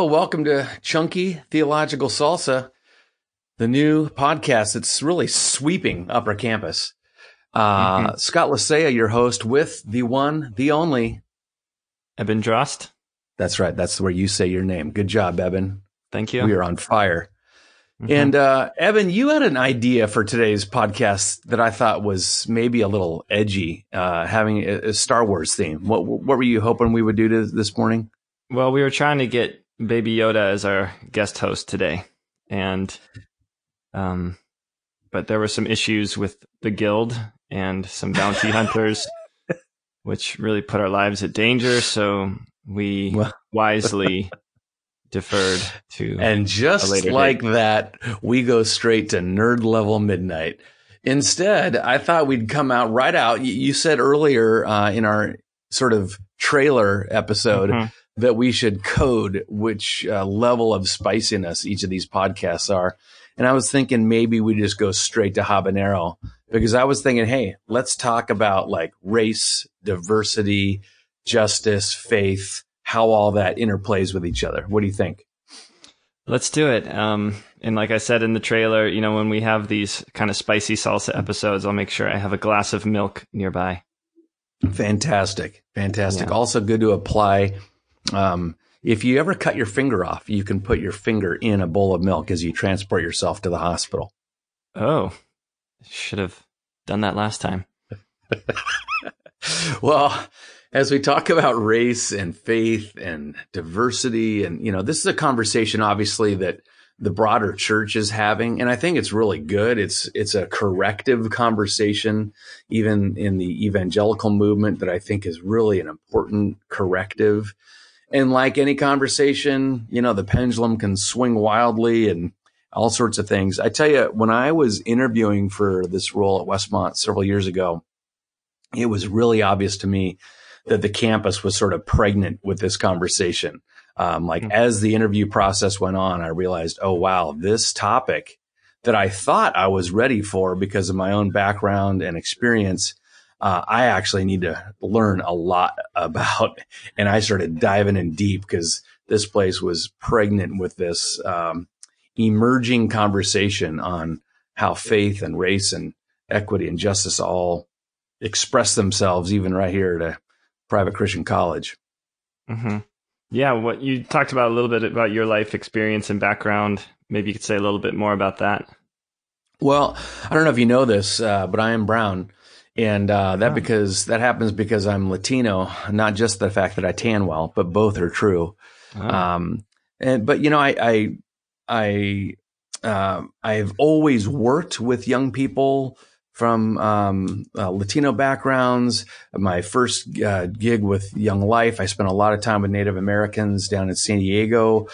Hello. Welcome to Chunky Theological Salsa, the new podcast that's really sweeping upper campus. Uh, mm-hmm. Scott Lisea, your host with the one, the only Eben Drost. That's right. That's where you say your name. Good job, Eben. Thank you. We are on fire. Mm-hmm. And, uh, Eben, you had an idea for today's podcast that I thought was maybe a little edgy, uh, having a, a Star Wars theme. What, what were you hoping we would do to, this morning? Well, we were trying to get Baby Yoda as our guest host today, and um, but there were some issues with the guild and some bounty hunters, which really put our lives at danger. So we well. wisely deferred to and just like date. that, we go straight to nerd level midnight. Instead, I thought we'd come out right out. You said earlier uh, in our sort of trailer episode. Mm-hmm that we should code which uh, level of spiciness each of these podcasts are. And I was thinking maybe we just go straight to habanero because I was thinking, hey, let's talk about like race, diversity, justice, faith, how all that interplays with each other. What do you think? Let's do it. Um, and like I said in the trailer, you know, when we have these kind of spicy salsa episodes, I'll make sure I have a glass of milk nearby. Fantastic. Fantastic. Yeah. Also good to apply um, if you ever cut your finger off, you can put your finger in a bowl of milk as you transport yourself to the hospital. Oh, should have done that last time. well, as we talk about race and faith and diversity, and, you know, this is a conversation obviously that the broader church is having. And I think it's really good. It's, it's a corrective conversation, even in the evangelical movement that I think is really an important corrective and like any conversation, you know, the pendulum can swing wildly and all sorts of things. I tell you, when I was interviewing for this role at Westmont several years ago, it was really obvious to me that the campus was sort of pregnant with this conversation. Um, like mm-hmm. as the interview process went on, I realized, oh, wow, this topic that I thought I was ready for because of my own background and experience uh, I actually need to learn a lot about. And I started diving in deep because this place was pregnant with this um, emerging conversation on how faith and race and equity and justice all express themselves, even right here at a private Christian college. Mm-hmm. Yeah, what you talked about a little bit about your life experience and background. Maybe you could say a little bit more about that. Well, I don't know if you know this, uh, but I am brown and uh, that oh. because that happens because I'm Latino, not just the fact that I tan well, but both are true. Oh. Um, and but you know, I I I uh, I've always worked with young people from um, uh, Latino backgrounds. My first uh, gig with Young Life, I spent a lot of time with Native Americans down in San Diego.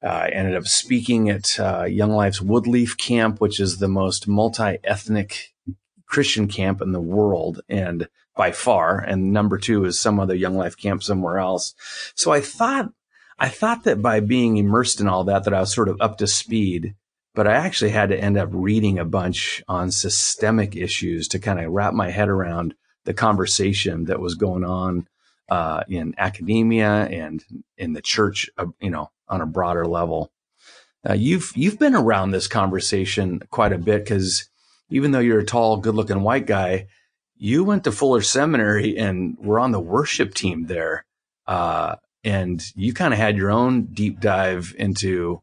Uh, ended up speaking at uh, Young Life's Woodleaf Camp, which is the most multi ethnic Christian camp in the world and by far. And number two is some other young life camp somewhere else. So I thought, I thought that by being immersed in all that, that I was sort of up to speed, but I actually had to end up reading a bunch on systemic issues to kind of wrap my head around the conversation that was going on uh, in academia and in the church, uh, you know, on a broader level. Uh, you've you've been around this conversation quite a bit because even though you're a tall, good looking white guy, you went to Fuller Seminary and were on the worship team there. Uh, and you kind of had your own deep dive into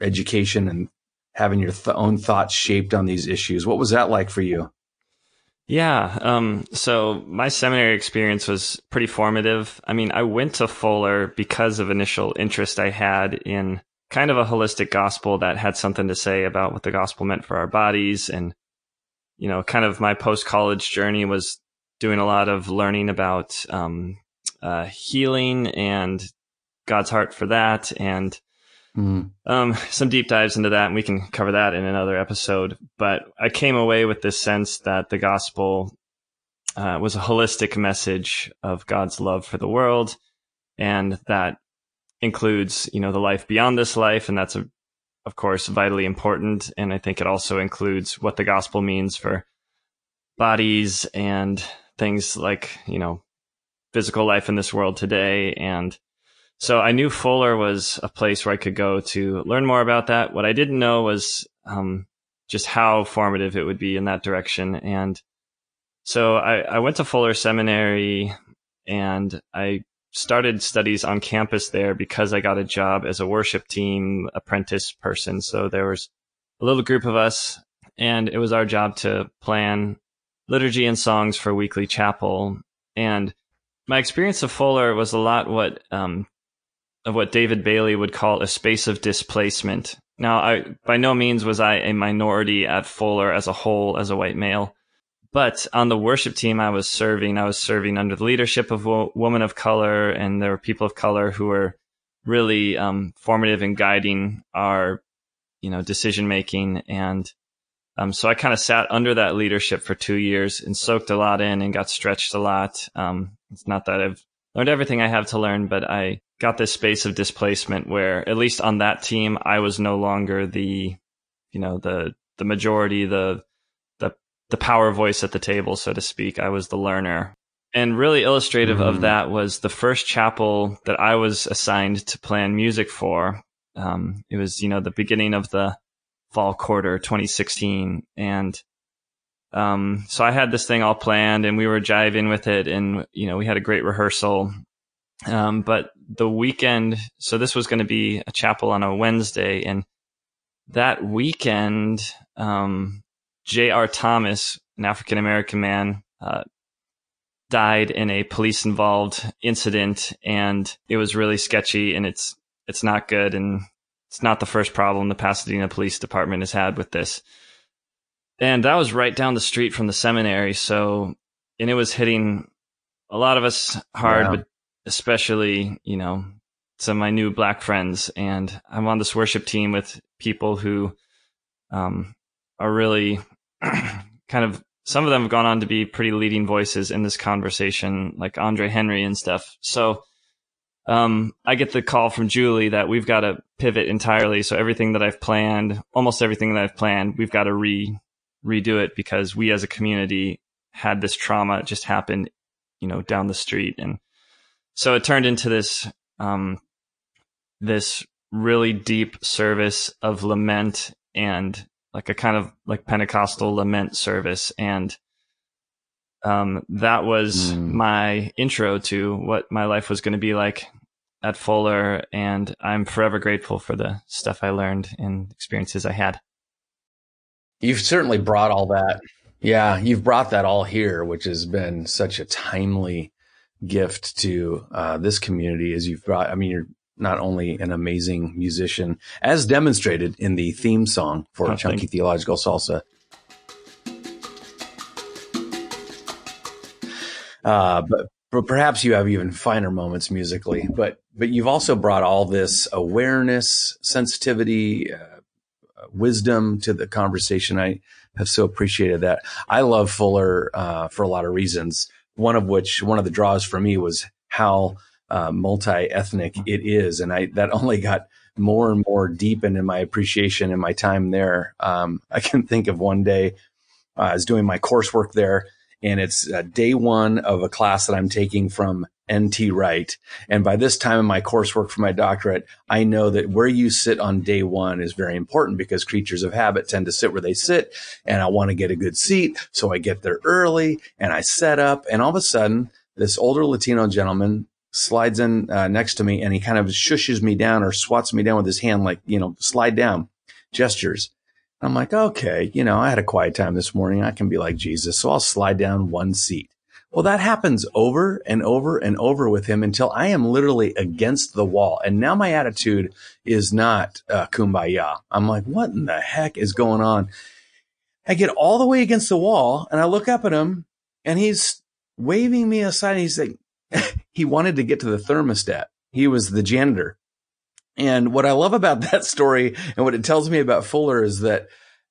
education and having your th- own thoughts shaped on these issues. What was that like for you? Yeah. Um, so my seminary experience was pretty formative. I mean, I went to Fuller because of initial interest I had in kind of a holistic gospel that had something to say about what the gospel meant for our bodies. And, you know, kind of my post college journey was doing a lot of learning about um, uh, healing and God's heart for that. And mm. um, some deep dives into that. And we can cover that in another episode. But I came away with this sense that the gospel uh, was a holistic message of God's love for the world and that includes, you know, the life beyond this life. And that's, a, of course, vitally important. And I think it also includes what the gospel means for bodies and things like, you know, physical life in this world today and so I knew Fuller was a place where I could go to learn more about that. What I didn't know was um, just how formative it would be in that direction. And so I, I went to Fuller Seminary and I started studies on campus there because I got a job as a worship team apprentice person. So there was a little group of us and it was our job to plan liturgy and songs for weekly chapel. And my experience of Fuller was a lot what um, of what David Bailey would call a space of displacement. Now, I by no means was I a minority at Fuller as a whole as a white male, but on the worship team I was serving, I was serving under the leadership of a woman of color, and there were people of color who were really um, formative in guiding our, you know, decision making and um, so I kind of sat under that leadership for two years and soaked a lot in and got stretched a lot. Um, it's not that I've learned everything I have to learn, but I got this space of displacement where, at least on that team, I was no longer the, you know, the the majority, the the power voice at the table, so to speak. I was the learner. And really illustrative mm. of that was the first chapel that I was assigned to plan music for. Um, it was, you know, the beginning of the fall quarter 2016 and um, so I had this thing all planned and we were jiving with it and you know we had a great rehearsal um, but the weekend so this was going to be a chapel on a Wednesday and that weekend um, J.R. Thomas an African American man uh, died in a police involved incident and it was really sketchy and it's it's not good and it's not the first problem the Pasadena Police Department has had with this. And that was right down the street from the seminary. So, and it was hitting a lot of us hard, but especially, you know, some of my new black friends. And I'm on this worship team with people who um, are really kind of, some of them have gone on to be pretty leading voices in this conversation, like Andre Henry and stuff. So, um, I get the call from Julie that we've got to pivot entirely. So everything that I've planned, almost everything that I've planned, we've got to re redo it because we as a community had this trauma just happen, you know, down the street. And so it turned into this, um, this really deep service of lament and like a kind of like Pentecostal lament service. And um, that was mm. my intro to what my life was going to be like at Fuller, and I'm forever grateful for the stuff I learned and experiences I had. You've certainly brought all that. Yeah, you've brought that all here, which has been such a timely gift to uh, this community as you've brought. I mean, you're not only an amazing musician, as demonstrated in the theme song for oh, Chunky Theological Salsa, Uh, but, but perhaps you have even finer moments musically. But but you've also brought all this awareness, sensitivity, uh, wisdom to the conversation. I have so appreciated that. I love Fuller uh, for a lot of reasons. One of which, one of the draws for me was how uh, multi-ethnic it is, and I that only got more and more deepened in my appreciation in my time there. Um, I can think of one day uh, I was doing my coursework there, and it's uh, day one of a class that I'm taking from NT Wright. And by this time in my coursework for my doctorate, I know that where you sit on day one is very important because creatures of habit tend to sit where they sit. And I want to get a good seat. So I get there early and I set up. And all of a sudden, this older Latino gentleman slides in uh, next to me and he kind of shushes me down or swats me down with his hand, like, you know, slide down gestures. I'm like, okay, you know, I had a quiet time this morning. I can be like Jesus. So I'll slide down one seat. Well, that happens over and over and over with him until I am literally against the wall. And now my attitude is not uh, kumbaya. I'm like, what in the heck is going on? I get all the way against the wall and I look up at him and he's waving me aside. He's like, he wanted to get to the thermostat. He was the janitor. And what I love about that story and what it tells me about Fuller is that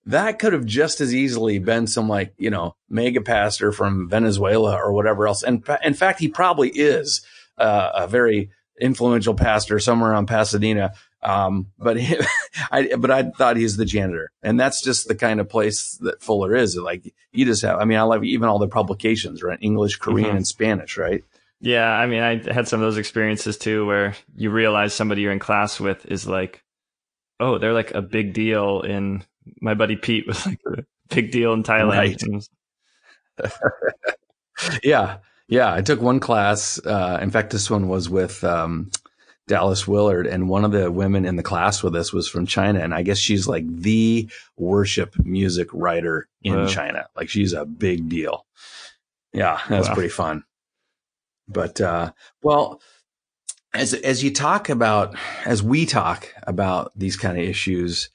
that could have just as easily been some like, you know, mega pastor from Venezuela or whatever else. And in fact, he probably is uh, a very influential pastor somewhere around Pasadena. Um, but he, I, but I thought he's the janitor, and that's just the kind of place that Fuller is. Like you just have, I mean, I love even all the publications, right? English, Korean, mm-hmm. and Spanish, right? Yeah, I mean, I had some of those experiences too, where you realize somebody you're in class with is like, oh, they're like a big deal in. My buddy Pete was like a big deal in Thailand. Right. yeah, yeah. I took one class. Uh, in fact, this one was with um, Dallas Willard, and one of the women in the class with us was from China, and I guess she's like the worship music writer in wow. China. Like she's a big deal. Yeah, that's wow. pretty fun. But uh, well, as as you talk about, as we talk about these kind of issues,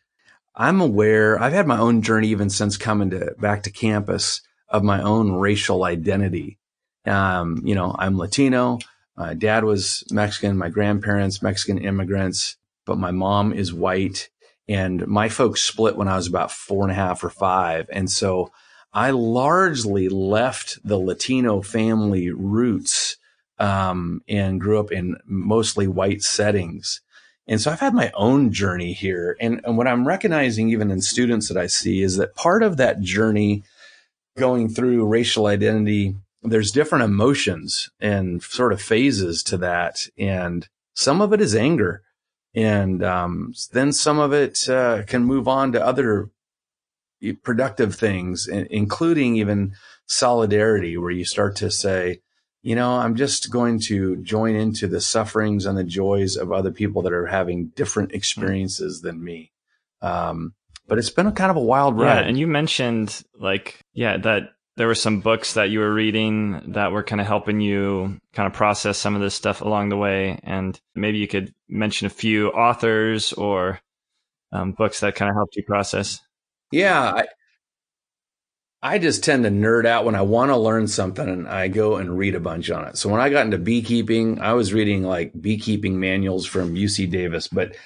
I'm aware. I've had my own journey even since coming to back to campus of my own racial identity. Um, you know, I'm Latino. My dad was Mexican. My grandparents Mexican immigrants, but my mom is white. And my folks split when I was about four and a half or five, and so I largely left the Latino family roots um, and grew up in mostly white settings. And so I've had my own journey here. And, and what I'm recognizing, even in students that I see, is that part of that journey going through racial identity, there's different emotions and sort of phases to that. And some of it is anger. And um, then some of it uh, can move on to other productive things, including even solidarity, where you start to say, you know, I'm just going to join into the sufferings and the joys of other people that are having different experiences than me. Um, but it's been a kind of a wild ride. Yeah, and you mentioned like, yeah, that there were some books that you were reading that were kind of helping you kind of process some of this stuff along the way. And maybe you could mention a few authors or um, books that kind of helped you process. Yeah, I, I just tend to nerd out when I want to learn something and I go and read a bunch on it. So when I got into beekeeping, I was reading like beekeeping manuals from UC Davis, but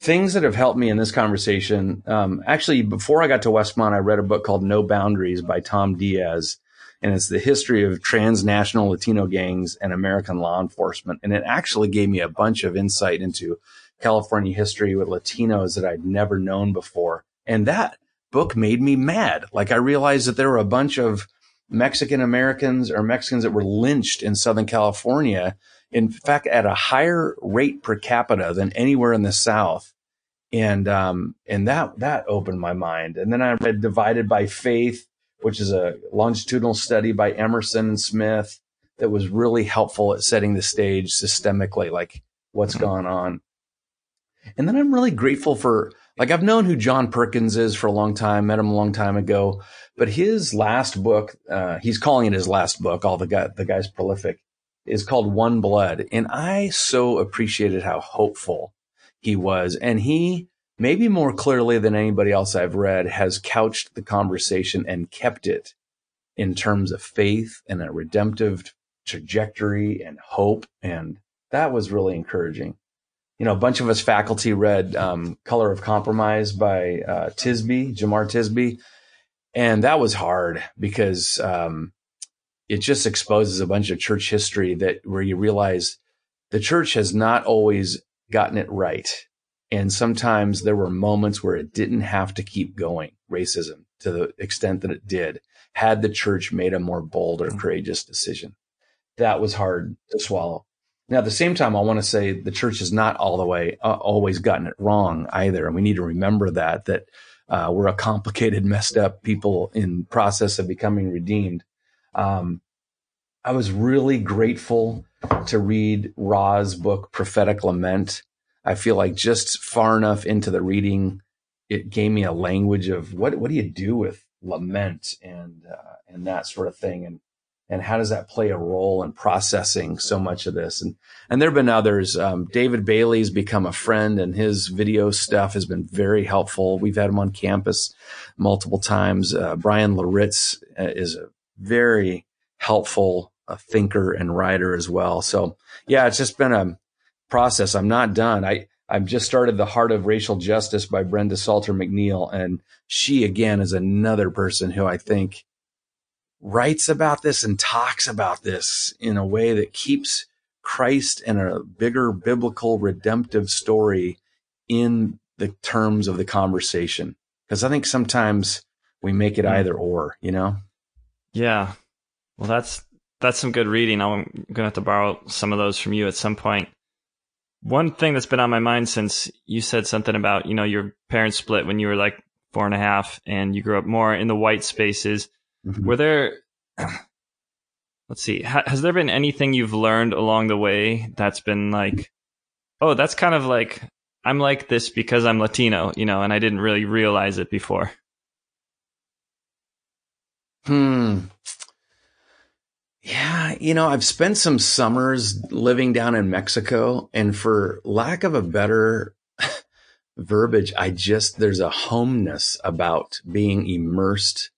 things that have helped me in this conversation. Um, actually, before I got to Westmont, I read a book called No Boundaries by Tom Diaz, and it's the history of transnational Latino gangs and American law enforcement. And it actually gave me a bunch of insight into California history with Latinos that I'd never known before. And that book made me mad. Like I realized that there were a bunch of Mexican Americans or Mexicans that were lynched in Southern California. In fact, at a higher rate per capita than anywhere in the South. And, um, and that, that opened my mind. And then I read Divided by Faith, which is a longitudinal study by Emerson and Smith that was really helpful at setting the stage systemically, like what's mm-hmm. going on. And then I'm really grateful for like I've known who John Perkins is for a long time, met him a long time ago, but his last book, uh, he's calling it his last book. All the guy, the guy's prolific, is called One Blood, and I so appreciated how hopeful he was, and he maybe more clearly than anybody else I've read has couched the conversation and kept it in terms of faith and a redemptive trajectory and hope, and that was really encouraging you know, a bunch of us faculty read um, Color of Compromise by uh, Tisby, Jemar Tisby. And that was hard because um, it just exposes a bunch of church history that where you realize the church has not always gotten it right. And sometimes there were moments where it didn't have to keep going, racism, to the extent that it did, had the church made a more bold or mm. courageous decision. That was hard to swallow. Now, at the same time, I want to say the church has not all the way uh, always gotten it wrong either, and we need to remember that that uh, we're a complicated, messed up people in process of becoming redeemed. Um, I was really grateful to read Rah's book, Prophetic Lament. I feel like just far enough into the reading, it gave me a language of what what do you do with lament and uh, and that sort of thing, and and how does that play a role in processing so much of this? And and there have been others. Um, David Bailey's become a friend, and his video stuff has been very helpful. We've had him on campus multiple times. Uh, Bryan Loritts uh, is a very helpful uh, thinker and writer as well. So yeah, it's just been a process. I'm not done. I I've just started The Heart of Racial Justice by Brenda Salter McNeil, and she again is another person who I think writes about this and talks about this in a way that keeps Christ and a bigger biblical redemptive story in the terms of the conversation. Because I think sometimes we make it hmm. either or, you know? Yeah. Well, that's that's some good reading. I'm going to have to borrow some of those from you at some point. One thing that's been on my mind since you said something about, you know, your parents split when you were like four and a half and you grew up more in the white spaces. Mm-hmm. Were there, let's see, ha- has there been anything you've learned along the way that's been like, oh, that's kind of like, I'm like this because I'm Latino, you know, and I didn't really realize it before? Hmm. Yeah, you know, I've spent some summers living down in Mexico, and for lack of a better verbiage, I just, there's a homeness about being immersed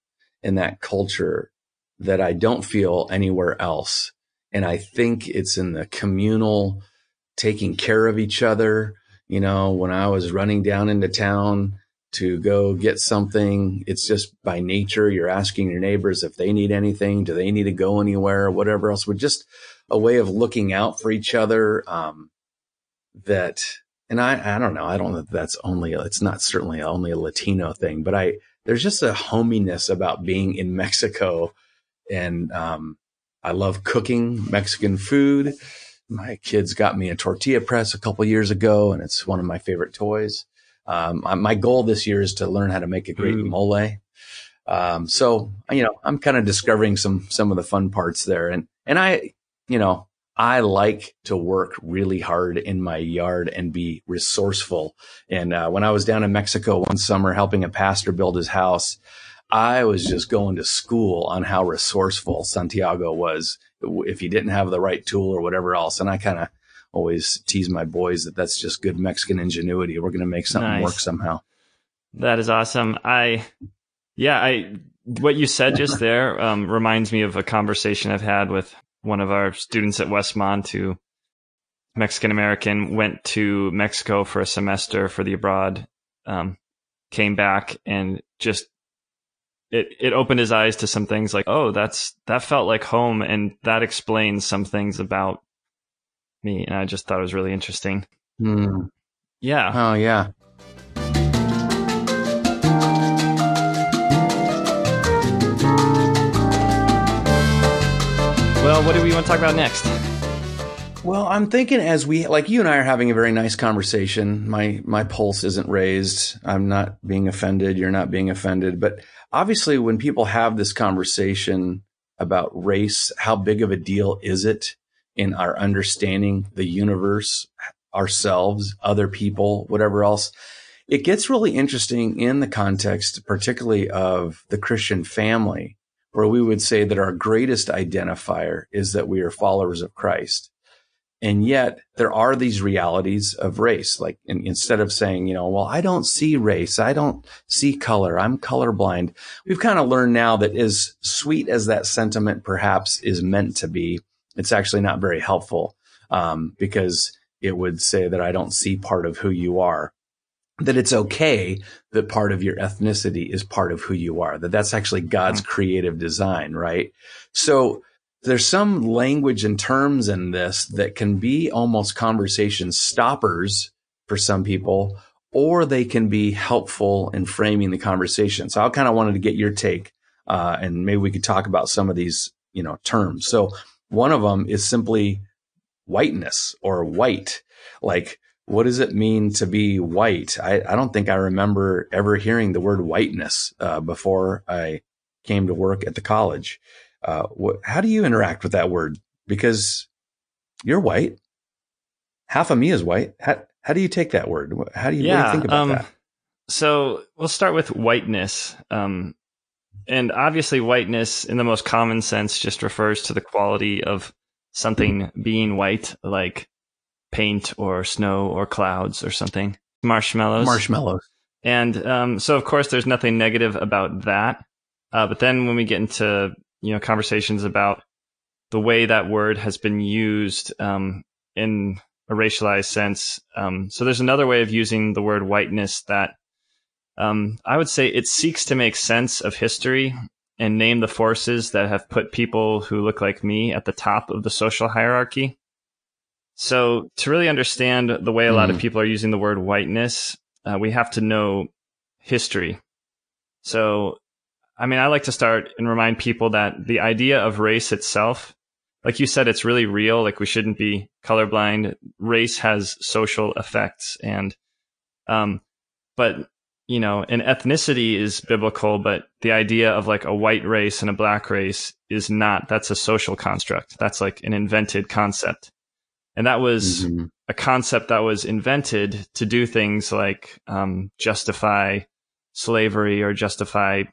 in that culture that I don't feel anywhere else. And I think it's in the communal taking care of each other. You know, when I was running down into town, to go get something. It's just by nature. You're asking your neighbors if they need anything. Do they need to go anywhere? Whatever else. We're just a way of looking out for each other. Um, that, and I, I don't know. I don't know that's only, it's not certainly only a Latino thing, but I, there's just a hominess about being in Mexico. And, um, I love cooking Mexican food. My kids got me a tortilla press a couple years ago and it's one of my favorite toys. Um, my goal this year is to learn how to make a great Ooh. mole. Um, so you know, I'm kind of discovering some some of the fun parts there, and and I, you know, I like to work really hard in my yard and be resourceful. And uh, when I was down in Mexico one summer helping a pastor build his house, I was just going to school on how resourceful Santiago was if he didn't have the right tool or whatever else. And I kind of always tease my boys that that's just good Mexican ingenuity. We're going to make something nice. work somehow. That is awesome. I, yeah, I, what you said just there um, reminds me of a conversation I've had with one of our students at Westmont who Mexican American went to Mexico for a semester for the abroad, um, came back and just it it opened his eyes to some things like, oh, that's that felt like home, and that explains some things about me, and I just thought it was really interesting. Mm. Yeah. Oh yeah. Well, what do we want to talk about next? Well, I'm thinking as we like you and I are having a very nice conversation. My my pulse isn't raised. I'm not being offended. You're not being offended. But obviously, when people have this conversation about race, how big of a deal is it? in our understanding the universe, ourselves, other people, whatever else. It gets really interesting in the context, particularly of the Christian family, where we would say that our greatest identifier is that we are followers of Christ. And yet there are these realities of race. Like in, instead of saying, you know, well, I don't see race. I don't see color. I'm colorblind. We've kind of learned now that as sweet as that sentiment perhaps is meant to be, it's actually not very helpful um, because it would say that I don't see part of who you are. That it's okay that part of your ethnicity is part of who you are. That that's actually God's mm-hmm. creative design, right? So there's some language and terms in this that can be almost conversation stoppers for some people, or they can be helpful in framing the conversation. So I kind of wanted to get your take, uh, and maybe we could talk about some of these, you know, terms. So one of them is simply whiteness or white. Like, what does it mean to be white? I, I don't think I remember ever hearing the word whiteness uh, before I came to work at the college. Uh, what, how do you interact with that word? Because you're white. Half of me is white. How, how do you take that word? How do you, yeah, do you think about um, that? So we'll start with whiteness. Um, and obviously, whiteness in the most common sense just refers to the quality of something being white, like paint or snow or clouds or something. Marshmallows. Marshmallows. And um, so, of course, there's nothing negative about that. Uh, but then when we get into you know conversations about the way that word has been used um, in a racialized sense, um, so there's another way of using the word whiteness that um, I would say it seeks to make sense of history and name the forces that have put people who look like me at the top of the social hierarchy. So, to really understand the way a lot of hmm. people are using the word whiteness, uh, we have to know history. So, I mean, I like to start and remind people that the idea of race itself like you said, it's really real. Like we shouldn't be colorblind. Race has social effects and, um, but you know, an ethnicity is biblical, but the idea of like a white race and a black race is not. That's a social construct. That's like an invented concept. And that was mm-hmm. a concept that was invented to do things like um, justify slavery or justify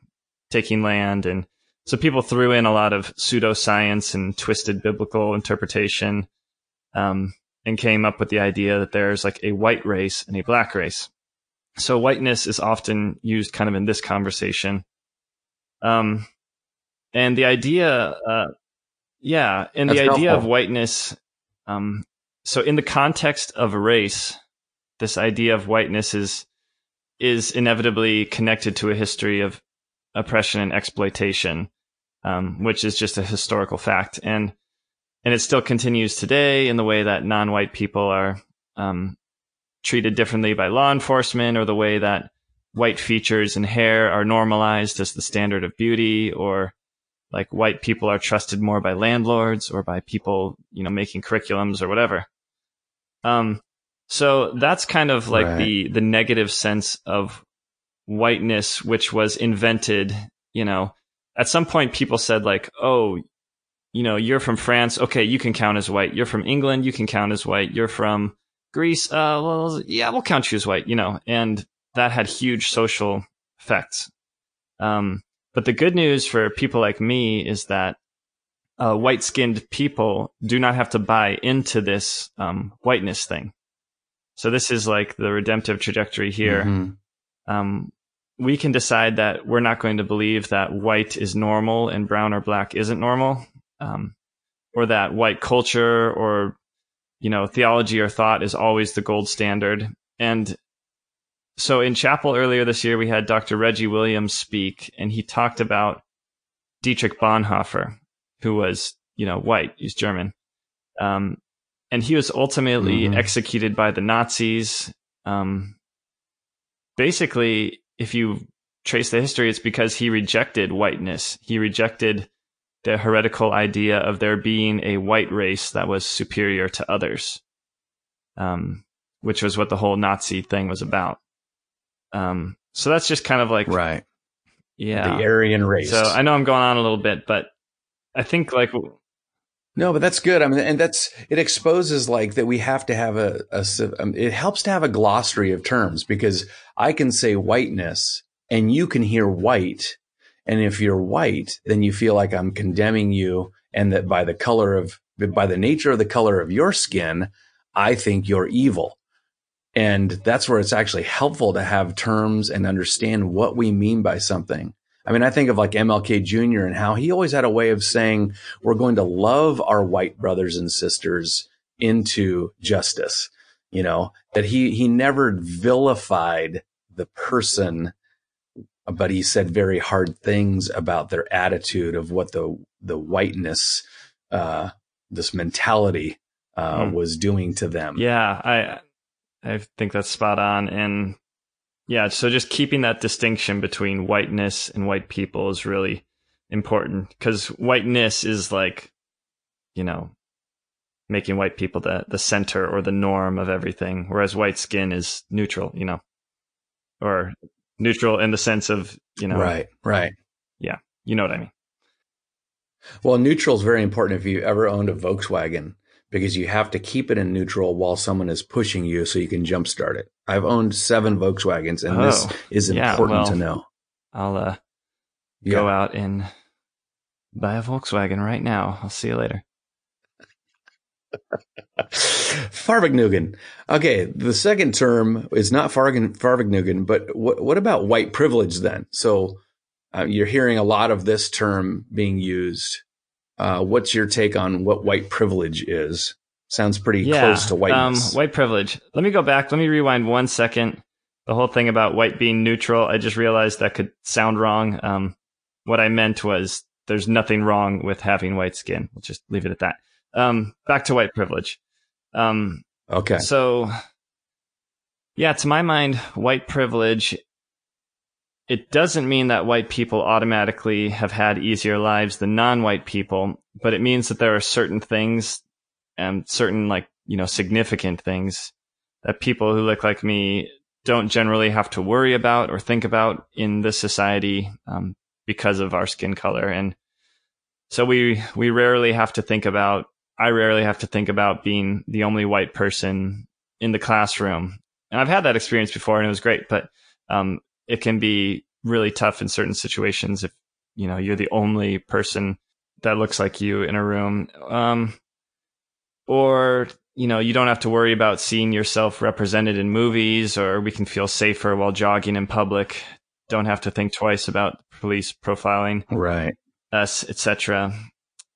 taking land. And so people threw in a lot of pseudoscience and twisted biblical interpretation um, and came up with the idea that there's like a white race and a black race. So whiteness is often used kind of in this conversation. Um, and the idea, uh, yeah, and That's the idea helpful. of whiteness, um, so in the context of a race, this idea of whiteness is is inevitably connected to a history of oppression and exploitation, um, which is just a historical fact, and and it still continues today in the way that non-white people are um, treated differently by law enforcement or the way that white features and hair are normalized as the standard of beauty or like white people are trusted more by landlords or by people, you know, making curriculums or whatever. Um, so that's kind of like right. the, the negative sense of whiteness, which was invented, you know, at some point people said like, oh, you know, you're from France. Okay. You can count as white. You're from England. You can count as white. You're from, Greece, uh, well, yeah, we'll count you as white, you know, and that had huge social effects. Um, but the good news for people like me is that uh, white skinned people do not have to buy into this um, whiteness thing. So this is like the redemptive trajectory here. Mm-hmm. Um, we can decide that we're not going to believe that white is normal and brown or black isn't normal, um, or that white culture or you know, theology or thought is always the gold standard. And so in chapel earlier this year, we had Dr. Reggie Williams speak, and he talked about Dietrich Bonhoeffer, who was, you know, white, he's German. Um, and he was ultimately mm-hmm. executed by the Nazis. Um, basically, if you trace the history, it's because he rejected whiteness. He rejected the heretical idea of there being a white race that was superior to others, um, which was what the whole Nazi thing was about. Um, so that's just kind of like right, yeah, the Aryan race. So I know I'm going on a little bit, but I think like no, but that's good. I mean, and that's it exposes like that we have to have a, a um, it helps to have a glossary of terms because I can say whiteness and you can hear white and if you're white, then you feel like I'm condemning you and that by the color of, by the nature of the color of your skin, I think you're evil. And that's where it's actually helpful to have terms and understand what we mean by something. I mean, I think of like MLK Jr. and how he always had a way of saying, we're going to love our white brothers and sisters into justice. You know, that he, he never vilified the person but he said very hard things about their attitude of what the the whiteness, uh, this mentality, uh, mm. was doing to them. Yeah, I I think that's spot on, and yeah, so just keeping that distinction between whiteness and white people is really important because whiteness is like, you know, making white people the the center or the norm of everything, whereas white skin is neutral, you know, or neutral in the sense of you know right right. Yeah you know what i mean. Well neutral is very important if you ever owned a volkswagen because you have to keep it in neutral while someone is pushing you so you can jumpstart it i've owned seven volkswagens and oh, this is important yeah, well, to know i'll uh, yeah. go out and buy a volkswagen right now i'll see you later Fahrvergnügen. Okay, the second term is not Fahrvergnügen, but what, what about white privilege then? So uh, you're hearing a lot of this term being used. Uh, what's your take on what white privilege is? Sounds pretty yeah, close to whiteness. Um, white privilege. Let me go back. Let me rewind one second. The whole thing about white being neutral, I just realized that could sound wrong. Um, what I meant was there's nothing wrong with having white skin. We'll just leave it at that. Um, back to white privilege. Um, okay. So, yeah, to my mind, white privilege it doesn't mean that white people automatically have had easier lives than non-white people, but it means that there are certain things and certain like, you know, significant things that people who look like me don't generally have to worry about or think about in this society um, because of our skin color. And so we we rarely have to think about. I rarely have to think about being the only white person in the classroom. And I've had that experience before, and it was great. But um, it can be really tough in certain situations if you know you're the only person that looks like you in a room. Um, or you know, you don't have to worry about seeing yourself represented in movies, or we can feel safer while jogging in public. Don't have to think twice about police profiling right. us, etc.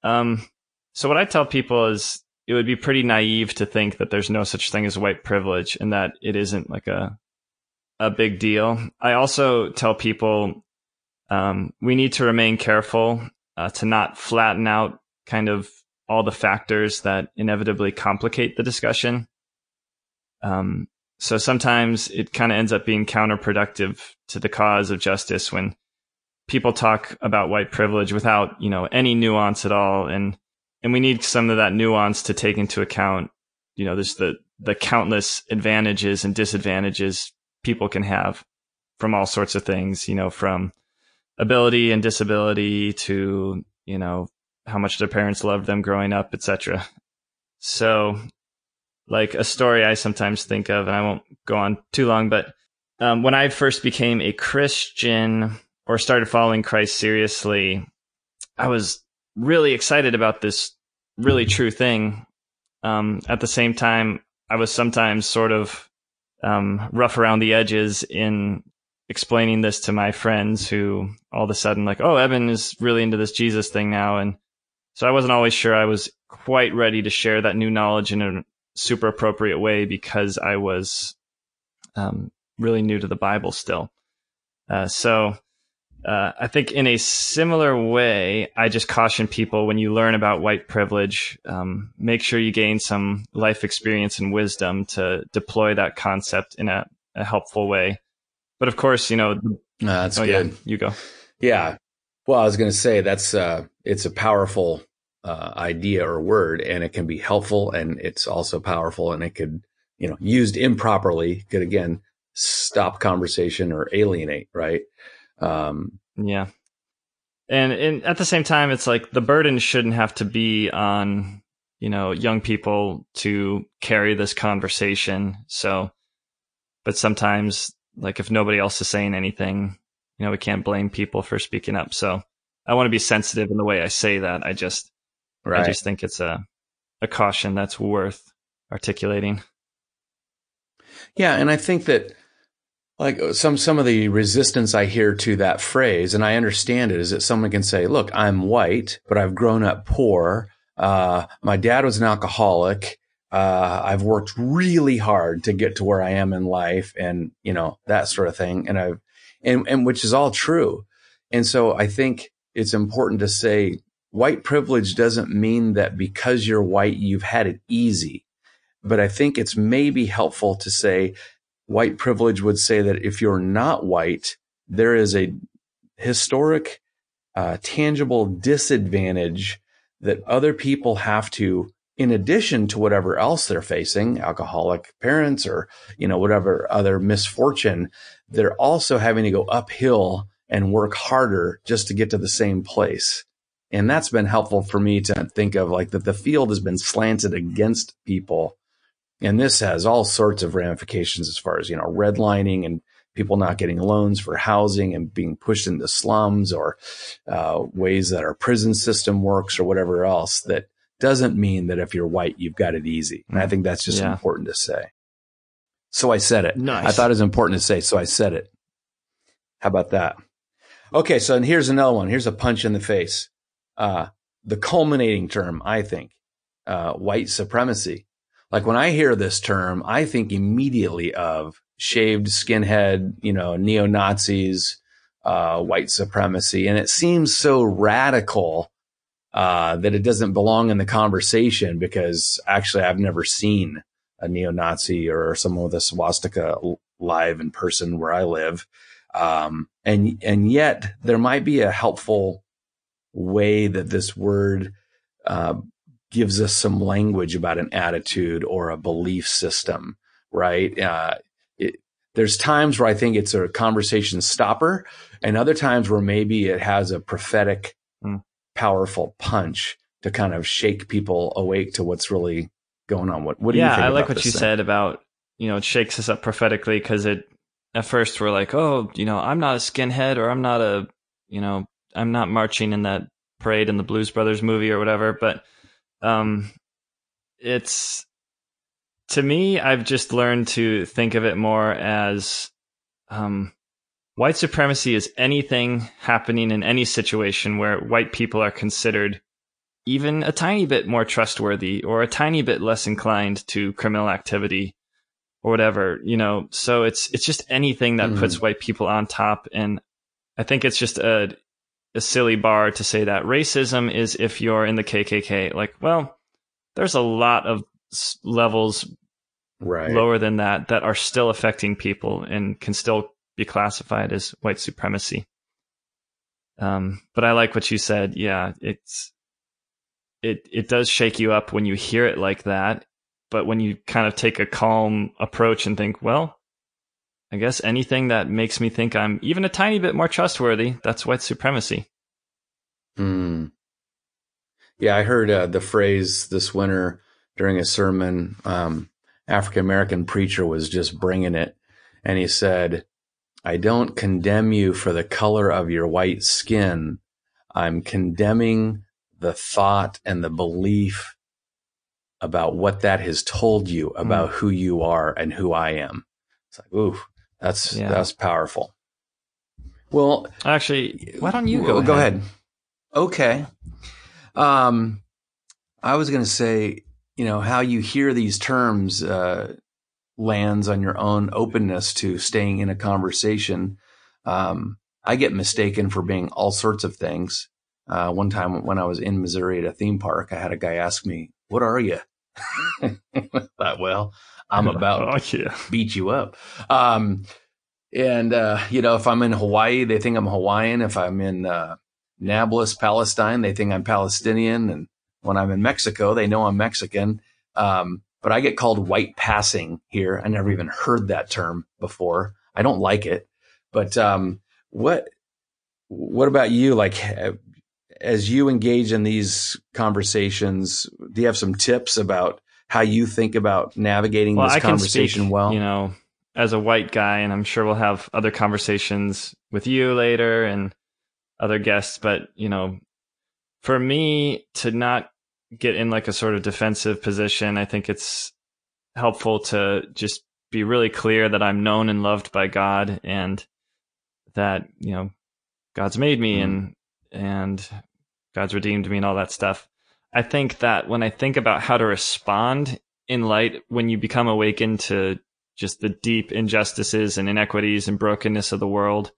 Um, so what I tell people is it would be pretty naive to think that there's no such thing as white privilege and that it isn't like a a big deal. I also tell people um, we need to remain careful uh, to not flatten out kind of all the factors that inevitably complicate the discussion. Um, so sometimes it kind of ends up being counterproductive to the cause of justice when people talk about white privilege without, you know, any nuance at all. And, and we need some of that nuance to take into account, you know, there's the, the countless advantages and disadvantages people can have from all sorts of things, you know, from ability and disability to, you know, how much their parents loved them growing up, etc. So, like a story I sometimes think of, and I won't go on too long, but um, when I first became a Christian or started following Christ seriously, I was really excited about this really true thing. Um, at the same time, I was sometimes sort of um, rough around the edges in explaining this to my friends who all of a sudden like, oh, Evan is really into this Jesus thing now. And so I wasn't always sure I was quite ready to share that new knowledge in a super appropriate way because I was um, really new to the Bible still. Uh, so uh, I think in a similar way, I just caution people when you learn about white privilege, um, make sure you gain some life experience and wisdom to deploy that concept in a, a helpful way. But of course, you know, uh, that's oh, good. Yeah, you go. Yeah. Well, I was going to say that's uh, it's a powerful uh, idea or word, and it can be helpful, and it's also powerful, and it could, you know, used improperly, could again stop conversation or alienate, right? Um, yeah. And, and at the same time, it's like the burden shouldn't have to be on, you know, young people to carry this conversation. So, but sometimes, like if nobody else is saying anything, you know, we can't blame people for speaking up. So I want to be sensitive in the way I say that. I just, right. I just think it's a, a caution that's worth articulating. Yeah. And I think that, like uh, some some of the resistance I hear to that phrase, and I understand it, is that someone can say, "Look, I'm white, but I've grown up poor. Uh, my dad was an alcoholic. Uh, I've worked really hard to get to where I am in life, and you know that sort of thing. And I've and and which is all true. And so I think it's important to say white privilege doesn't mean that because you're white you've had it easy. But I think it's maybe helpful to say white privilege would say that if you're not white, there is a historic, uh, tangible disadvantage that other people have to, in addition to whatever else they're facing, alcoholic parents or, you know, whatever other misfortune, they're also having to go uphill and work harder just to get to the same place. And that's been helpful for me to think of like that the field has been slanted against people and this has all sorts of ramifications as far as, you know, redlining and people not getting loans for housing and being pushed into slums or uh, ways that our prison system works or whatever else that doesn't mean that if you're white, you've got it easy. And I think that's just yeah. important to say. So I said it. Nice. I thought it was important to say. So I said it. How about that? Okay. So and here's another one. Here's a punch in the face. Uh, the culminating term, I think, uh, white supremacy. Like when I hear this term, I think immediately of shaved skinhead, you know, neo Nazis, uh, white supremacy. And it seems so radical uh, that it doesn't belong in the conversation because actually I've never seen a neo Nazi or someone with a swastika live in person where I live. Um, and, and yet there might be a helpful way that this word, uh, gives us some language about an attitude or a belief system, right? Uh, it, there's times where I think it's a conversation stopper and other times where maybe it has a prophetic, mm. powerful punch to kind of shake people awake to what's really going on. What, what do yeah, you think? Yeah, I like what you thing? said about, you know, it shakes us up prophetically because it, at first we're like, oh, you know, I'm not a skinhead or I'm not a, you know, I'm not marching in that parade in the Blues Brothers movie or whatever. But um, it's to me, I've just learned to think of it more as um, white supremacy is anything happening in any situation where white people are considered even a tiny bit more trustworthy or a tiny bit less inclined to criminal activity or whatever, you know. So it's it's just anything that mm. puts white people on top and I think it's just a a silly bar to say that racism is if you're in the KKK. Like, well, there's a lot of levels right. lower than that that are still affecting people and can still be classified as white supremacy. Um, but I like what you said. Yeah, it's it it does shake you up when you hear it like that. But when you kind of take a calm approach and think, well, I guess anything that makes me think I'm even a tiny bit more trustworthy, that's white supremacy. Hmm. Yeah, I heard uh, the phrase this winter during a sermon. Um, African American preacher was just bringing it, and he said, "I don't condemn you for the color of your white skin. I'm condemning the thought and the belief about what that has told you about mm. who you are and who I am." It's like, ooh, that's yeah. that's powerful. Well, actually, why don't you go? Go ahead. ahead. Okay. Um, I was going to say, you know, how you hear these terms uh, lands on your own openness to staying in a conversation. Um, I get mistaken for being all sorts of things. Uh, one time when I was in Missouri at a theme park, I had a guy ask me, "What are you?" I thought, well, I'm about oh, yeah. beat you up. Um, and, uh, you know, if I'm in Hawaii, they think I'm Hawaiian. If I'm in, uh, Nablus, Palestine, they think I'm Palestinian. And when I'm in Mexico, they know I'm Mexican. Um, but I get called white passing here. I never even heard that term before. I don't like it. But, um, what, what about you? Like, as you engage in these conversations, do you have some tips about how you think about navigating well, this I conversation speak, well? You know, as a white guy, and I'm sure we'll have other conversations with you later and other guests, but you know, for me to not get in like a sort of defensive position, I think it's helpful to just be really clear that I'm known and loved by God and that, you know, God's made me mm. and and God's redeemed me and all that stuff. I think that when I think about how to respond in light when you become awakened to just the deep injustices and inequities and brokenness of the world,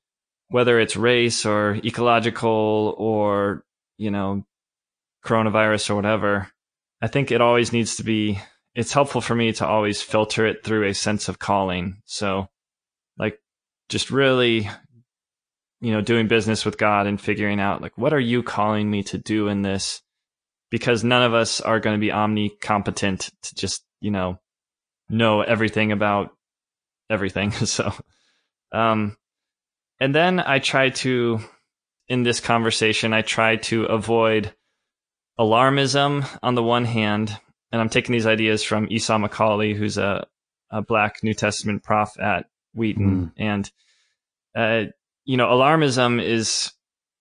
whether it's race or ecological or, you know, coronavirus or whatever, I think it always needs to be, it's helpful for me to always filter it through a sense of calling. So, like, just really, you know, doing business with God and figuring out, like, what are you calling me to do in this? Because none of us are going to be omnicompetent to just, you know, know everything about everything. so, um, and then I try to, in this conversation, I try to avoid alarmism on the one hand, and I'm taking these ideas from Esau McCaulley, who's a, a black New Testament prof at Wheaton. Mm. And, uh, you know, alarmism is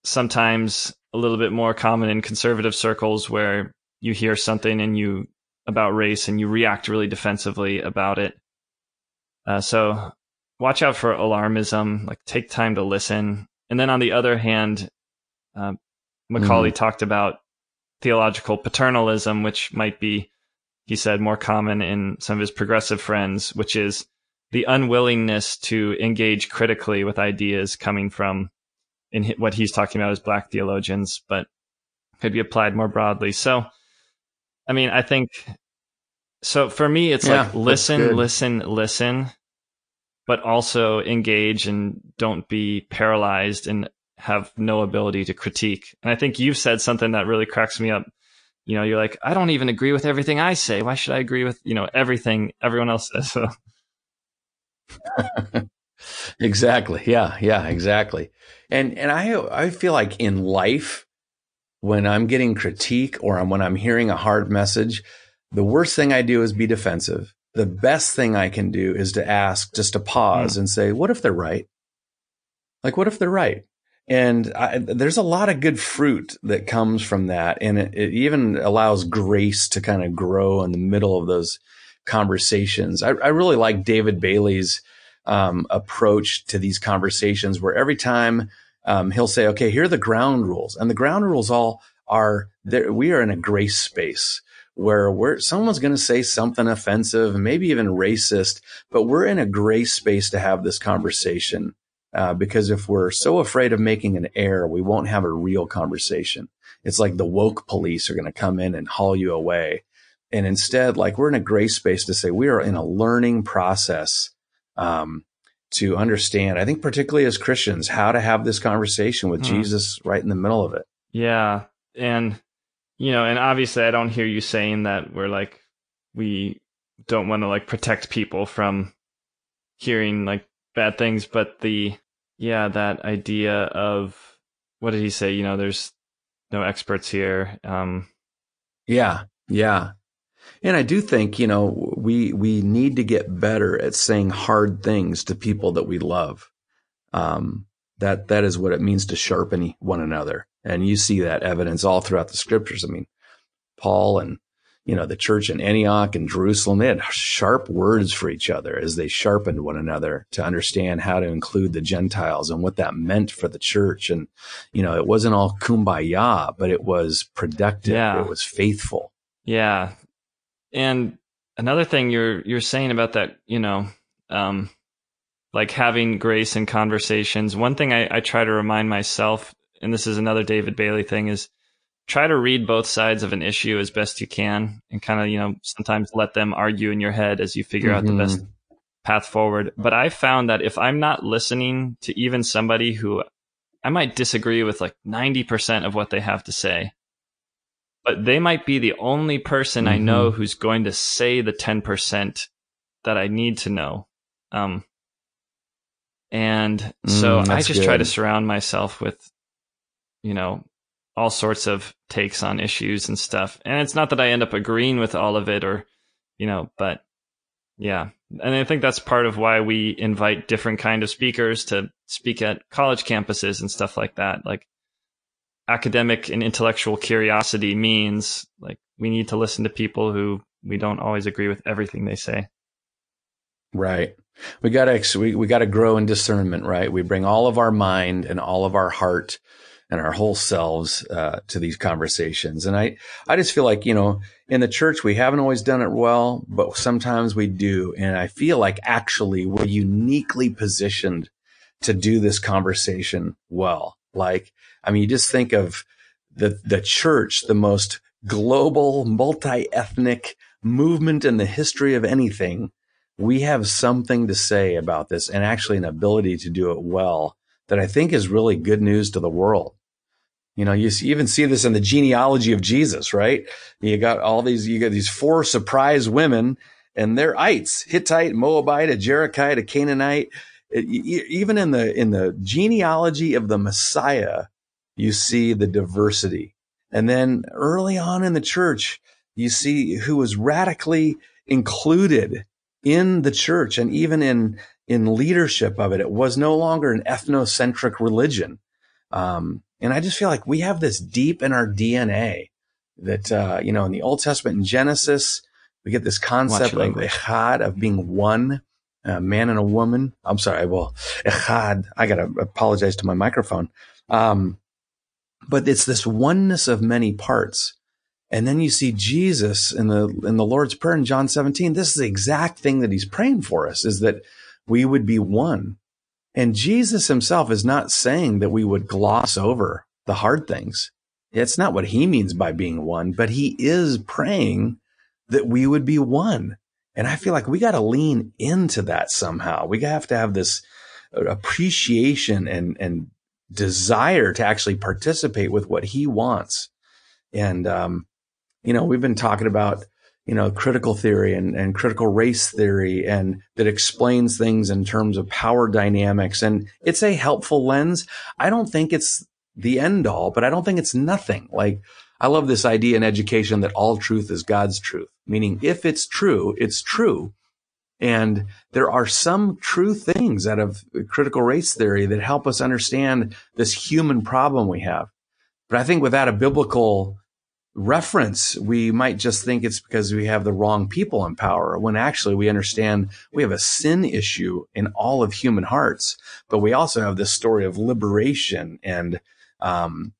sometimes a little bit more common in conservative circles where you hear something and you about race and you react really defensively about it. Uh, so watch out for alarmism, like take time to listen. And then on the other hand, uh, McCaulley mm. talked about theological paternalism, which might be, he said, more common in some of his progressive friends, which is the unwillingness to engage critically with ideas coming from in what he's talking about as black theologians, but could be applied more broadly. So, I mean, I think so. For me, it's yeah, like listen, listen, listen, but also engage and don't be paralyzed and have no ability to critique. And I think you've said something that really cracks me up. You know, you're like, I don't even agree with everything I say. Why should I agree with, you know, everything everyone else says? Exactly. Yeah. Yeah, exactly. And, and I, I feel like in life, when I'm getting critique or when I'm hearing a hard message, the worst thing I do is be defensive. The best thing I can do is to ask, just to pause mm. and say, what if they're right? Like, what if they're right? And I, there's a lot of good fruit that comes from that. And it, it, even allows grace to kind of grow in the middle of those conversations. I, I really like David Bailey's um, approach to these conversations where every time um, he'll say, okay, here are the ground rules. And the ground rules all are there. We are in a grace space where we're, someone's going to say something offensive maybe even racist, but we're in a grace space to have this conversation. Uh, because if we're so afraid of making an error, we won't have a real conversation. It's like the woke police are going to come in and haul you away. And instead, like we're in a grace space to say we are in a learning process, um, to understand, I think particularly as Christians, how to have this conversation with mm. Jesus right in the middle of it. Yeah. And, you know, and obviously I don't hear you saying that we're like, we don't want to like protect people from hearing like bad things, but the, yeah, that idea of what did he say? You know, there's no experts here. Um, yeah, yeah. And I do think, you know, we, we need to get better at saying hard things to people that we love. Um, that, that is what it means to sharpen one another. And you see that evidence all throughout the scriptures. I mean, Paul and you know, the church in Antioch and Jerusalem, they had sharp words for each other as they sharpened one another to understand how to include the Gentiles and what that meant for the church. And, you know, it wasn't all kumbaya, but it was productive. Yeah. It was faithful. Yeah. And another thing you're, you're saying about that, you know, um, like having grace in conversations. One thing I, I try to remind myself, and this is another David Bailey thing is, try to read both sides of an issue as best you can and kind of, you know, sometimes let them argue in your head as you figure mm-hmm. out the mm-hmm. best path forward. But I found that if I'm not listening to even somebody who I might disagree with like 90% of what they have to say, but they might be the only person mm-hmm. I know who's going to say the 10% that I need to know. Um, and so mm, I just good. try to surround myself with, you know, all sorts of takes on issues and stuff. And it's not that I end up agreeing with all of it or, you know, but yeah. And I think that's part of why we invite different kind of speakers to speak at college campuses and stuff like that. Like academic and intellectual curiosity means like we need to listen to people who we don't always agree with everything they say. Right. We got to we, we got to grow in discernment, right? We bring all of our mind and all of our heart and our whole selves uh, to these conversations. And I, I just feel like, you know, in the church, we haven't always done it well, but sometimes we do. And I feel like actually we're uniquely positioned to do this conversation well. Like, I mean, you just think of the, the church, the most global, multi-ethnic movement in the history of anything. We have something to say about this and actually an ability to do it well that I think is really good news to the world. You know, you even see this in the genealogy of Jesus, right? You got all these, you got these four surprise women and they're ites, Hittite, Moabite, a Jerichite, a Canaanite. It, even in the, in the genealogy of the Messiah, you see the diversity. And then early on in the church, you see who was radically included in the church and even in, in leadership of it. It was no longer an ethnocentric religion. Um, and I just feel like we have this deep in our DNA that, uh, you know, in the Old Testament in Genesis, we get this concept of echad, of being one, a man and a woman. I'm sorry. Well, echad, I got to apologize to my microphone. Um, but it's this oneness of many parts. And then you see Jesus in the, in the Lord's Prayer in John 17. This is the exact thing that he's praying for us is that we would be one. And Jesus himself is not saying that we would gloss over the hard things. It's not what he means by being one, but he is praying that we would be one. And I feel like we got to lean into that somehow. We have to have this appreciation and, and desire to actually participate with what he wants. And, um, you know, we've been talking about, you know, critical theory and, and critical race theory and that explains things in terms of power dynamics. And it's a helpful lens. I don't think it's the end all, but I don't think it's nothing. Like, I love this idea in education that all truth is God's truth, meaning if it's true, it's true. And there are some true things out of critical race theory that help us understand this human problem we have. But I think without a biblical reference, we might just think it's because we have the wrong people in power when actually we understand we have a sin issue in all of human hearts, but we also have this story of liberation and, um,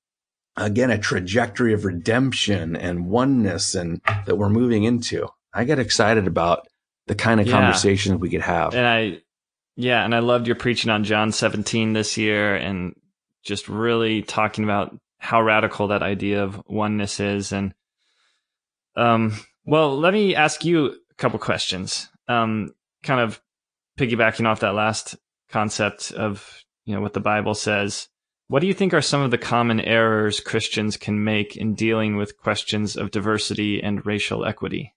again, a trajectory of redemption and oneness and that we're moving into. I get excited about the kind of yeah. conversations we could have. And I, yeah, and I loved your preaching on John 17 this year and just really talking about how radical that idea of oneness is. And, um, well, let me ask you a couple questions. Um, kind of piggybacking off that last concept of, you know, what the Bible says. What do you think are some of the common errors Christians can make in dealing with questions of diversity and racial equity?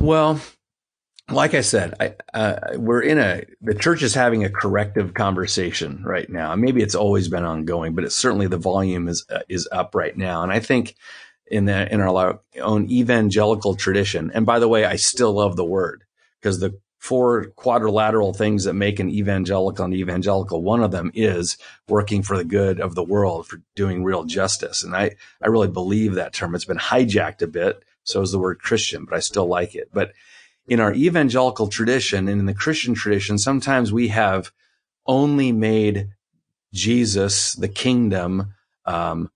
Well, like I said, I, uh, we're in a the church is having a corrective conversation right now. Maybe it's always been ongoing, but it's certainly the volume is uh, is up right now. And I think in the in our own evangelical tradition. And by the way, I still love the word because the four quadrilateral things that make an evangelical an evangelical. One of them is working for the good of the world, for doing real justice. And I, I really believe that term. It's been hijacked a bit. So is the word Christian, but I still like it. But in our evangelical tradition and in the Christian tradition, sometimes we have only made Jesus, the kingdom, um,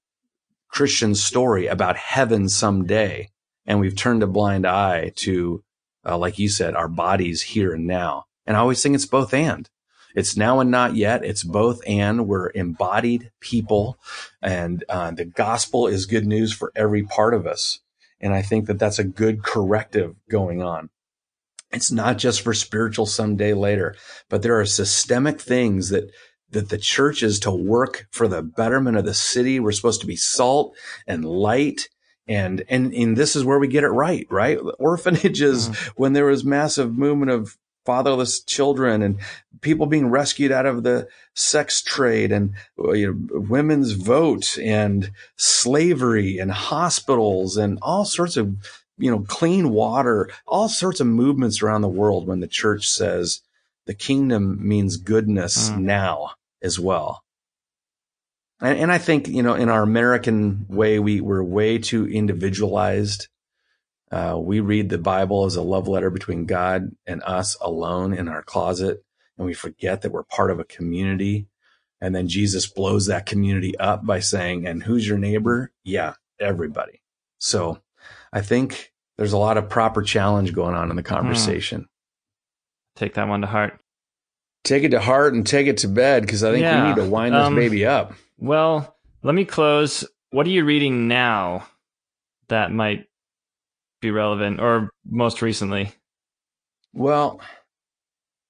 Christian story about heaven someday. And we've turned a blind eye to uh, like you said, our bodies here and now. And I always think it's both and. It's now and not yet. It's both and. We're embodied people, and uh, the gospel is good news for every part of us. And I think that that's a good corrective going on. It's not just for spiritual someday later, but there are systemic things that that the church is to work for the betterment of the city. We're supposed to be salt and light and and and this is where we get it right right orphanages mm. when there was massive movement of fatherless children and people being rescued out of the sex trade and uh, you know, women's vote and slavery and hospitals and all sorts of you know clean water all sorts of movements around the world when the church says the kingdom means goodness mm. now as well and, and I think, you know, in our American way, we, we're way too individualized. Uh, we read the Bible as a love letter between God and us alone in our closet. And we forget that we're part of a community. And then Jesus blows that community up by saying, and who's your neighbor? Yeah, everybody. So I think there's a lot of proper challenge going on in the hmm. conversation. Take that one to heart. Take it to heart and take it to bed because I think yeah. we need to wind this um, baby up. Well, let me close. What are you reading now that might be relevant or most recently? Well,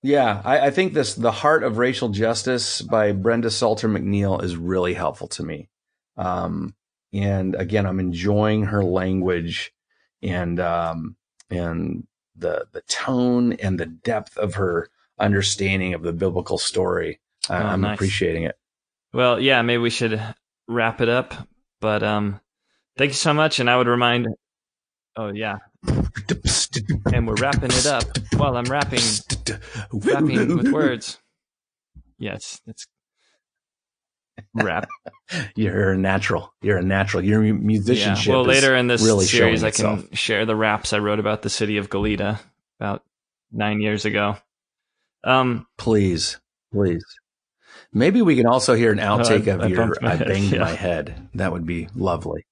yeah, I, I, think this The Heart of Racial Justice by Brenda Salter McNeil is really helpful to me. Um, and again, I'm enjoying her language and um, and the the tone and the depth of her understanding of the biblical story. Oh, I'm nice. appreciating it. Well, yeah, maybe we should wrap it up. But um, thank you so much, and I would remind. Oh yeah, and we're wrapping it up. while I'm rapping, rapping with words. Yes, it's rap. You're a natural. You're a natural. Your musicianship. Yeah. Well, later in this really series, I can share the raps I wrote about the city of Goleta about nine years ago. Um, please, please. Maybe we can also hear an outtake uh, of I your "I head, banged yeah. my head." That would be lovely.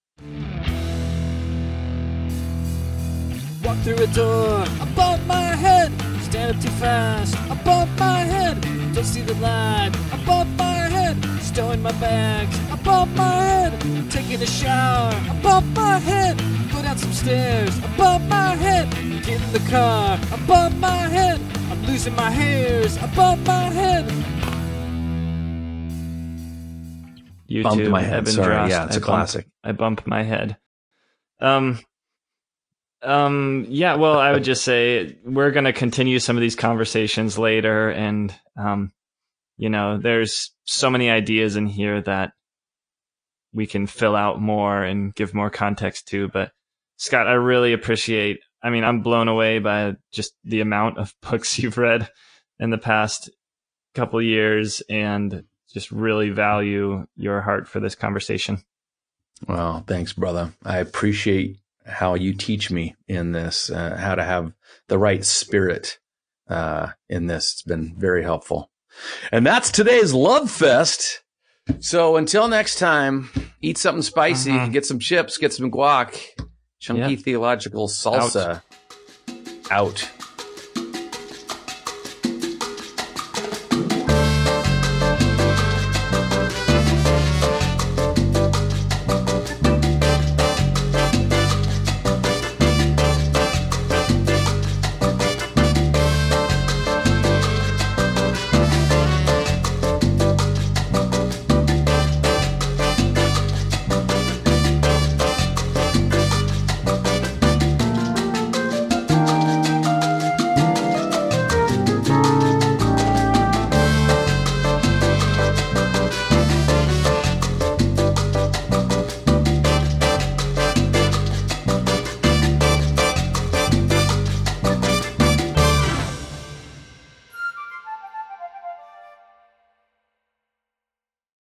Walk through a door, I bump my head. Stand up too fast, I bump my head. Don't see the light, I bump my head. Stowing my bags, I bump my head. Taking a shower, I bump my head. Go down some stairs, I bump my head. in the car above my head. I'm losing my hairs above my head. YouTube, Bumped my head. Sorry. Drost, Yeah, it's I a bump- classic. I bump my head. Um, um, yeah. Well, I would just say we're going to continue some of these conversations later, and um, you know, there's so many ideas in here that we can fill out more and give more context to. But Scott, I really appreciate. I mean, I'm blown away by just the amount of books you've read in the past couple years, and just really value your heart for this conversation. Well, thanks, brother. I appreciate how you teach me in this, uh, how to have the right spirit uh, in this. It's been very helpful. And that's today's Love Fest. So until next time, eat something spicy, Uh-huh. get some chips, get some guac, chunky Yeah. theological salsa. Out.